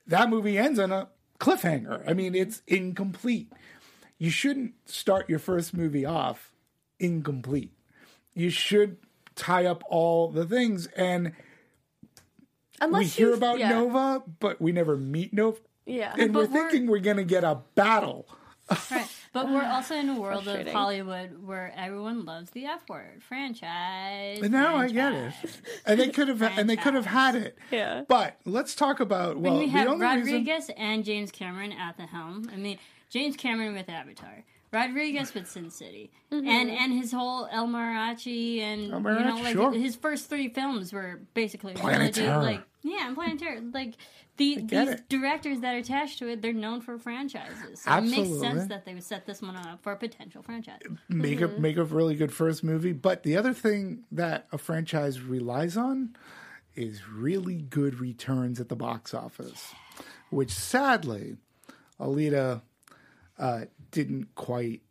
A: That movie ends on a cliffhanger. I mean, it's incomplete. You shouldn't start your first movie off incomplete. You should tie up all the things. And
D: Unless
A: we hear about
D: yeah.
A: Nova, but we never meet Nova.
D: Yeah.
A: And we're
C: we're-
A: thinking we're going to get a battle.
C: Right. But we're also in a world of Hollywood where everyone loves the F word. Franchise.
A: And now I get it. And they could have and they could have had it.
D: Yeah.
A: But let's talk about well,
C: And we
A: the
C: have
A: only reason
C: Rodriguez and James Cameron at the helm. I mean, James Cameron with Avatar, Rodriguez with Sin City,
D: Mm-hmm.
C: and and his whole El Mariachi and you
A: Mariachi,
C: know like
A: sure.
C: his first three films were basically
A: Planet
C: trilogy,
A: Terror.
C: like yeah, and Planet Terror. Like the these
A: it.
C: directors that are attached to it, they're known for franchises. So it makes sense that they would set this one up for a potential franchise.
A: make a make a really good first movie. But the other thing that a franchise relies on is really good returns at the box office, which sadly, Alita uh, didn't quite.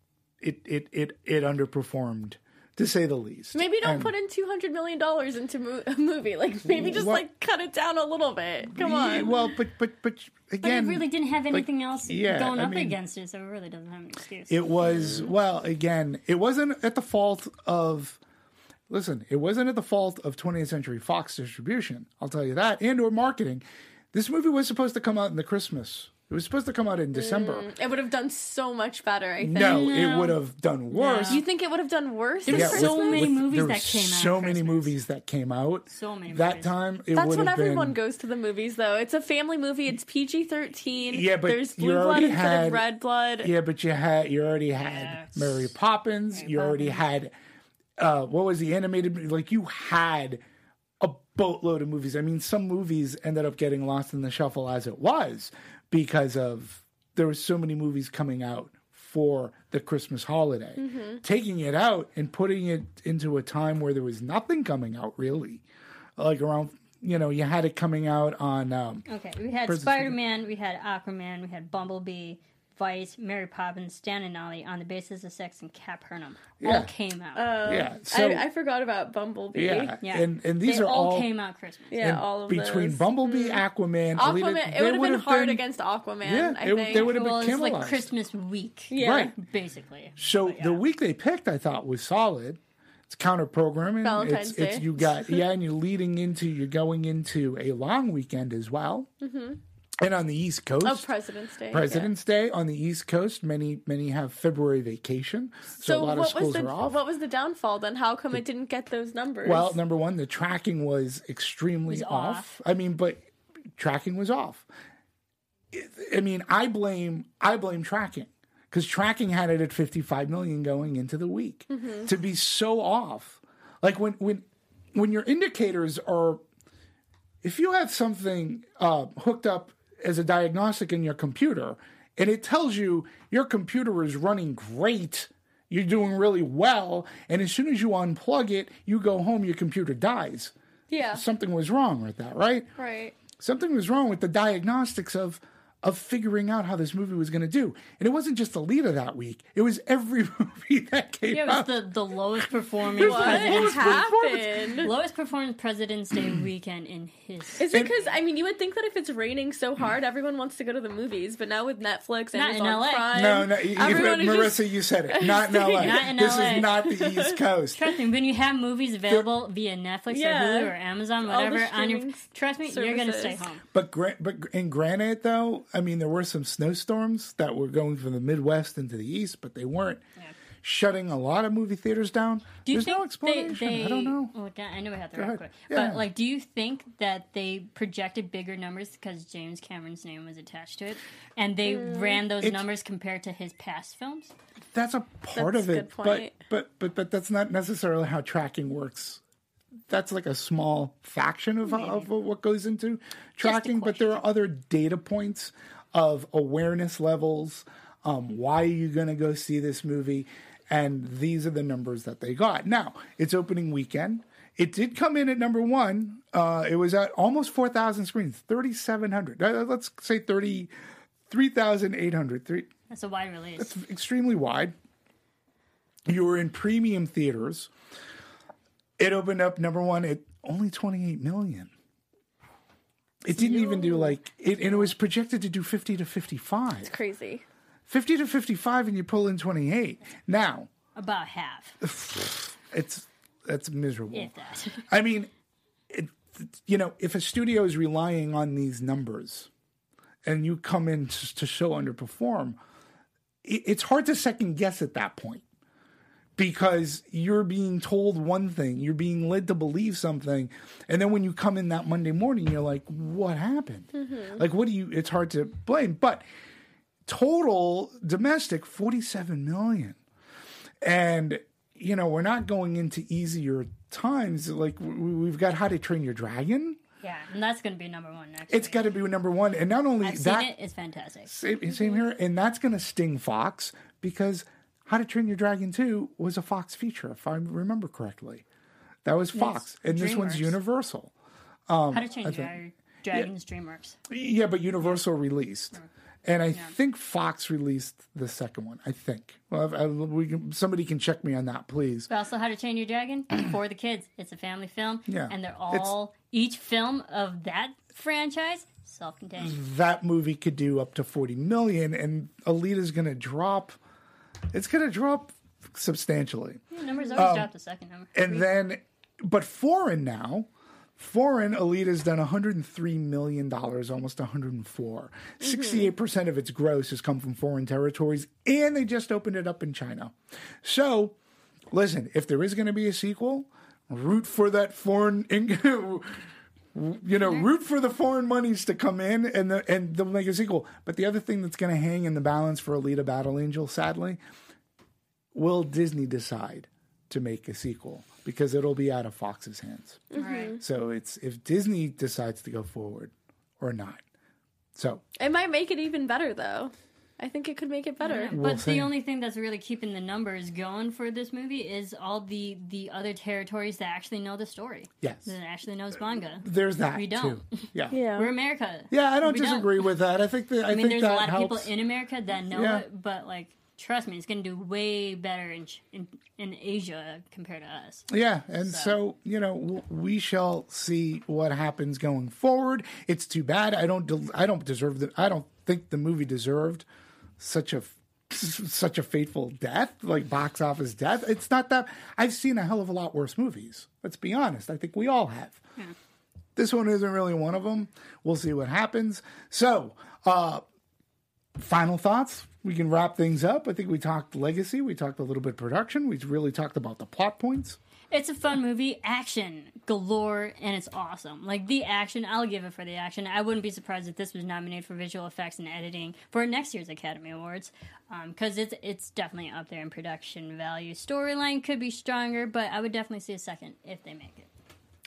A: It it it it underperformed to say the least.
D: Maybe don't
A: And-
D: put in two hundred million dollars into mo- a movie. Like maybe just
A: What-
D: like cut it down a little bit. Come
A: Yeah,
D: on.
A: Well, but but but
C: But
A: again,
C: it really didn't have anything else
A: yeah,
C: going
A: I
C: up
A: mean-
C: against it, so it really doesn't have an excuse.
A: It was well again. It wasn't at the fault of. Listen, it wasn't at the fault of 20th Century Fox distribution. I'll tell you that, and or marketing. This movie was supposed to come out in the Christmas. It was supposed to come out in December.
D: it would have done so much better. I think.
A: No, it would have done worse.
D: You think it would have done worse?
C: There
D: than
C: was so
D: Christmas?
C: many
A: with-
C: movies
A: there
C: that
A: was
C: came out
A: So many
C: Christmas.
A: movies that came out.
C: So many
A: That
C: movies.
A: time, it
D: That's
A: would
D: when
A: have
D: everyone
A: been.
D: goes to the movies, though. It's a family movie. It's PG thirteen.
A: Yeah, but
D: there's
A: you
D: blue blood
A: already
D: instead
A: had-
D: of red blood.
A: Yeah, but you had you already had
C: Yeah.
A: Mary Poppins. you already had uh, what was the animated? Like you had a boatload of movies. I mean, some movies ended up getting lost in the shuffle as it was because of there were so many movies coming out for the Christmas holiday. Taking it out and putting it into a time where there was nothing coming out really, like around. You know, you had it coming out on. Um,
C: Okay, we had Spider Man, we had Aquaman, we had Bumblebee, Vice, Mary Poppins, Stan and Ollie on the basis of sex and Capernaum.
A: Yeah.
C: All came out.
A: yeah, so
D: I, I forgot about Bumblebee.
A: yeah,
C: yeah,
A: and and these
C: they
A: are
C: all,
A: all
C: came out Christmas.
D: Yeah,
A: and
D: all of them.
A: between
D: those.
A: Bumblebee, Aquaman,
D: Aquaman.
A: they
D: it would have been hard
A: been-
D: against Aquaman.
A: Yeah,
D: I
A: it-
D: think.
A: they would've been
C: Well, it's like. Christmas week.
D: Yeah.
A: Right.
C: Basically.
A: So
C: But yeah.
A: the week they picked, I thought was solid. It's counter programming.
D: Valentine's
A: it's, it's
D: Day.
A: you got yeah, and you're leading into you're going into a long weekend as well. Mm-hmm. And on the East Coast,
D: Oh, President's Day.
A: President's Day on the East Coast, many many have February vacation, so,
D: So,
A: a lot of schools
D: the
A: are off.
D: what was the downfall then? How come it didn't get those numbers?
A: Well, number one, the tracking was extremely
C: Was
A: off.
C: off.
A: I mean, but tracking was off. I mean, I blame I blame tracking because tracking had it at 55 million going into the week. To be so off, like when when when your indicators are, if you have something uh, hooked up as a diagnostic in your computer and it tells you your computer is running great. You're doing really well, and as soon as you unplug it, you go home, your computer dies.
D: yeah,
A: Something was wrong with that, right?
D: right.
A: something was wrong with the diagnostics of of figuring out how this movie was going to do. And it wasn't just Alita that week; it was every movie that came out.
C: Yeah, it
A: out.
C: was the, the lowest performing
D: What
C: President's
D: happened?
C: lowest performing President's Day weekend in his
D: It's because I mean you would think that if it's raining so hard, everyone wants to go to the movies, but now with Netflix, and
C: Not in
D: Amazon
C: LA.
D: Prime,
A: no, no, you,
D: everyone
A: Marissa,
D: just
A: you said it. Not in LA.
C: Not in
A: this
C: LA.
A: is not the East Coast.
C: Trust me, when you have movies available via Netflix
D: Yeah.
C: or Hulu or Amazon, whatever, on your trust me, you're gonna stay home.
A: But gra- but in granted, though, I mean, there were some snowstorms that were going from the Midwest into the East, but they weren't shutting a lot of movie theaters down.
C: Do you
A: There's
C: think
A: no explanation.
C: They, they,
A: I don't know.
C: Oh, God, I know we have to
A: Go
C: wrap quick.
A: Yeah.
C: But like, do you think that they projected bigger numbers because James Cameron's name was attached to it, and they mm. ran those
A: It's-
C: numbers compared to his past films?
A: that's a part
D: That's
A: of
D: a
A: it
D: point.
A: but but but but that's not necessarily how tracking works that's like a small faction of, of what goes into tracking but there are other data points of awareness levels um, why are you going to go see this movie? And these are the numbers that they got. Now it's opening weekend. It did come in at number one. Uh, it was at almost 4000 screens 3700 Uh, let's say 30 3800 three,
C: That's a wide release.
A: it's extremely wide. You were in premium theaters. It opened up number one at only 28 million. It didn't even do like it, and it was projected to do 50 to 55.
D: crazy.
A: 50 to 55, and you pull in 28. Now,
C: About half,
A: it's that's miserable.
C: if that.
A: I mean, it, you know, if a studio is relying on these numbers and you come in to, to show underperform, it, it's hard to second guess at that point because you're being told one thing, you're being led to believe something, and then when you come in that Monday morning, you're like, "What happened?" Mm-hmm. Like, what do you? It's hard to blame, but total domestic 47 million and you know we're not going into easier times like we- we've got how to train your dragon
C: yeah, and that's going to be number one next.
A: it's got to be number one and not only
C: I've
A: that
C: it. It's fantastic.
A: same, same mm-hmm. here and that's going to sting fox because how to train your dragon 2 was a fox feature if i remember correctly that was fox and this one's universal
C: How um, to Train Your Dragon's DreamWorks.
A: yeah but universal released and I think Fox released the second one. I think. Well, I, we can, somebody can check me on that, please.
C: But also, How to Train Your Dragon for the kids. It's a family film,
A: Yeah.
C: and they're
A: It's-
C: all each film of that franchise self-contained.
A: that movie could do up to 40 million and Alita's going to drop it's going to drop substantially.
C: Yeah, numbers always drop the second number.
A: Um, And then but foreign now, foreign Alita's done 103 million dollars, almost 104. 68% of its gross has come from foreign territories and they just opened it up in China. So, listen, if there is going to be a sequel, root for that foreign you know, root for the foreign monies to come in and the, and they'll make a sequel. But the other thing that's going to hang in the balance for Alita Battle Angel, sadly, will Disney decide to make a sequel because it'll be out of Fox's hands. Mm-hmm.
C: Right.
A: So it's if Disney decides to go forward or not. So
D: It might make it even better, though. I think it could make it better.
A: We'll
C: But
A: see.
C: the only thing that's really keeping the numbers going for this movie is all the the other territories that actually know the story.
A: yes,
C: That actually knows manga.
A: there's that
C: We don't.
A: too. Yeah.
D: Yeah.
C: We're America.
A: Yeah, I don't
C: We don't.
A: disagree with that. I think that I,
C: I mean,
A: think
C: there's a
A: that
C: lot of people in America that know
A: Yeah.
C: it, but like, trust me, it's going to do way better in, in in Asia compared to us.
A: Yeah, and so, you know w- we shall see what happens going forward. It's too bad. I don't. del- I don't deserve that. I don't think the movie deserved such a such a fateful death, like box office death. It's not that. I've seen a hell of a lot worse movies. Let's be honest. I think we all have. This one isn't really one of them. We'll see what happens. So, uh, final thoughts. We can wrap things up. I think we talked legacy. We talked a little bit production. We really talked about the plot points.
C: It's a fun movie, action galore, and it's awesome. Like the action, I'll give it for the action. I wouldn't be surprised if this was nominated for visual effects and editing for next year's Academy Awards, because it's it's definitely up there in production value. Storyline could be stronger, but I would definitely see a second if they make it.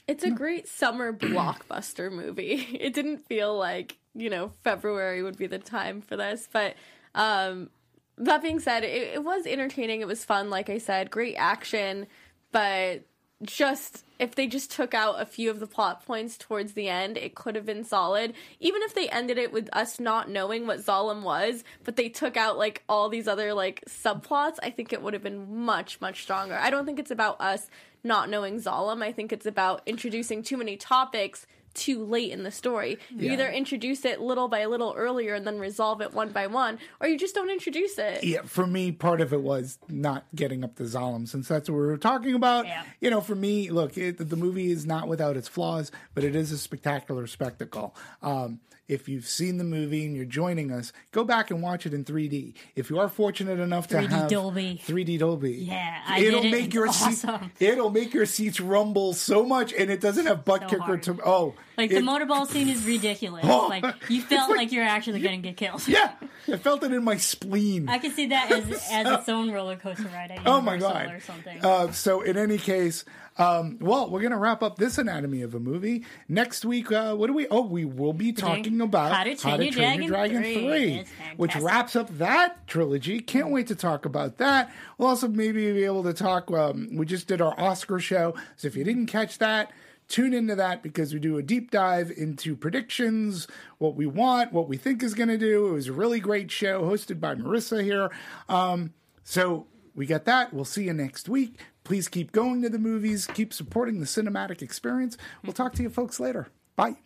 D: It's a great summer blockbuster movie. It didn't feel like, you know, February would be the time for this. But um, that being said, it, it was entertaining. It was fun, like I said, great action. But just if they just took out a few of the plot points towards the end, it could have been solid. Even if they ended it with us not knowing what Zalem was, but they took out like all these other like subplots, I think it would have been much, much stronger. I don't think it's about us not knowing Zalem. I think it's about introducing too many topics too late in the story. You
A: Yeah.
D: either introduce it little by little earlier and then resolve it one by one, or you just don't introduce it.
A: Yeah, for me, part of it was not getting up to Zalem, since that's what we were talking about.
C: Yeah.
A: You know, for me, look, it, the movie is not without its flaws, but it is a spectacular spectacle. Um, if you've seen the movie and you're joining us, go back and watch it in 3D. If you are fortunate enough to
C: 3D
A: have
C: Dolby.
A: 3D Dolby,
C: Yeah, I
A: it'll
C: it.
A: make
C: It's
A: your
C: awesome.
A: it'll make your seats rumble so much, and it doesn't have butt
C: So
A: kicker
C: hard.
A: to oh,
C: Like the
A: it-
C: motorball scene is ridiculous.
A: Oh.
C: Like you felt like, you're actually going to get killed.
A: Yeah, I felt it in my spleen.
C: I could see that as as its own roller coaster ride
A: Oh my god!
C: or something.
A: Uh, so in any case, um, well, we're gonna wrap up this anatomy of a movie next week. Uh, what do we? Oh, we will be talking about
C: How to Train Your Dragon 3. It's
A: which wraps up that trilogy. Can't wait to talk about that. We'll also maybe be able to talk. Um, we just did our Oscar show, so if you didn't catch that. Tune into that because we do a deep dive into predictions, what we want, what we think is going to do. It was a really great show hosted by Marissa here. Um, so we got that. We'll see you next week. Please keep going to the movies, keep supporting the cinematic experience. We'll talk to you folks later. Bye.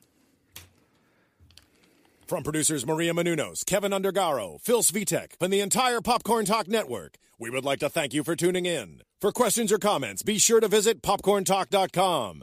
B: From producers Maria Menounos, Keven Undergaro, Phil Svitek, and the entire Popcorn Talk Network, we would like to thank you for tuning in. For questions or comments, be sure to visit popcorntalk.com.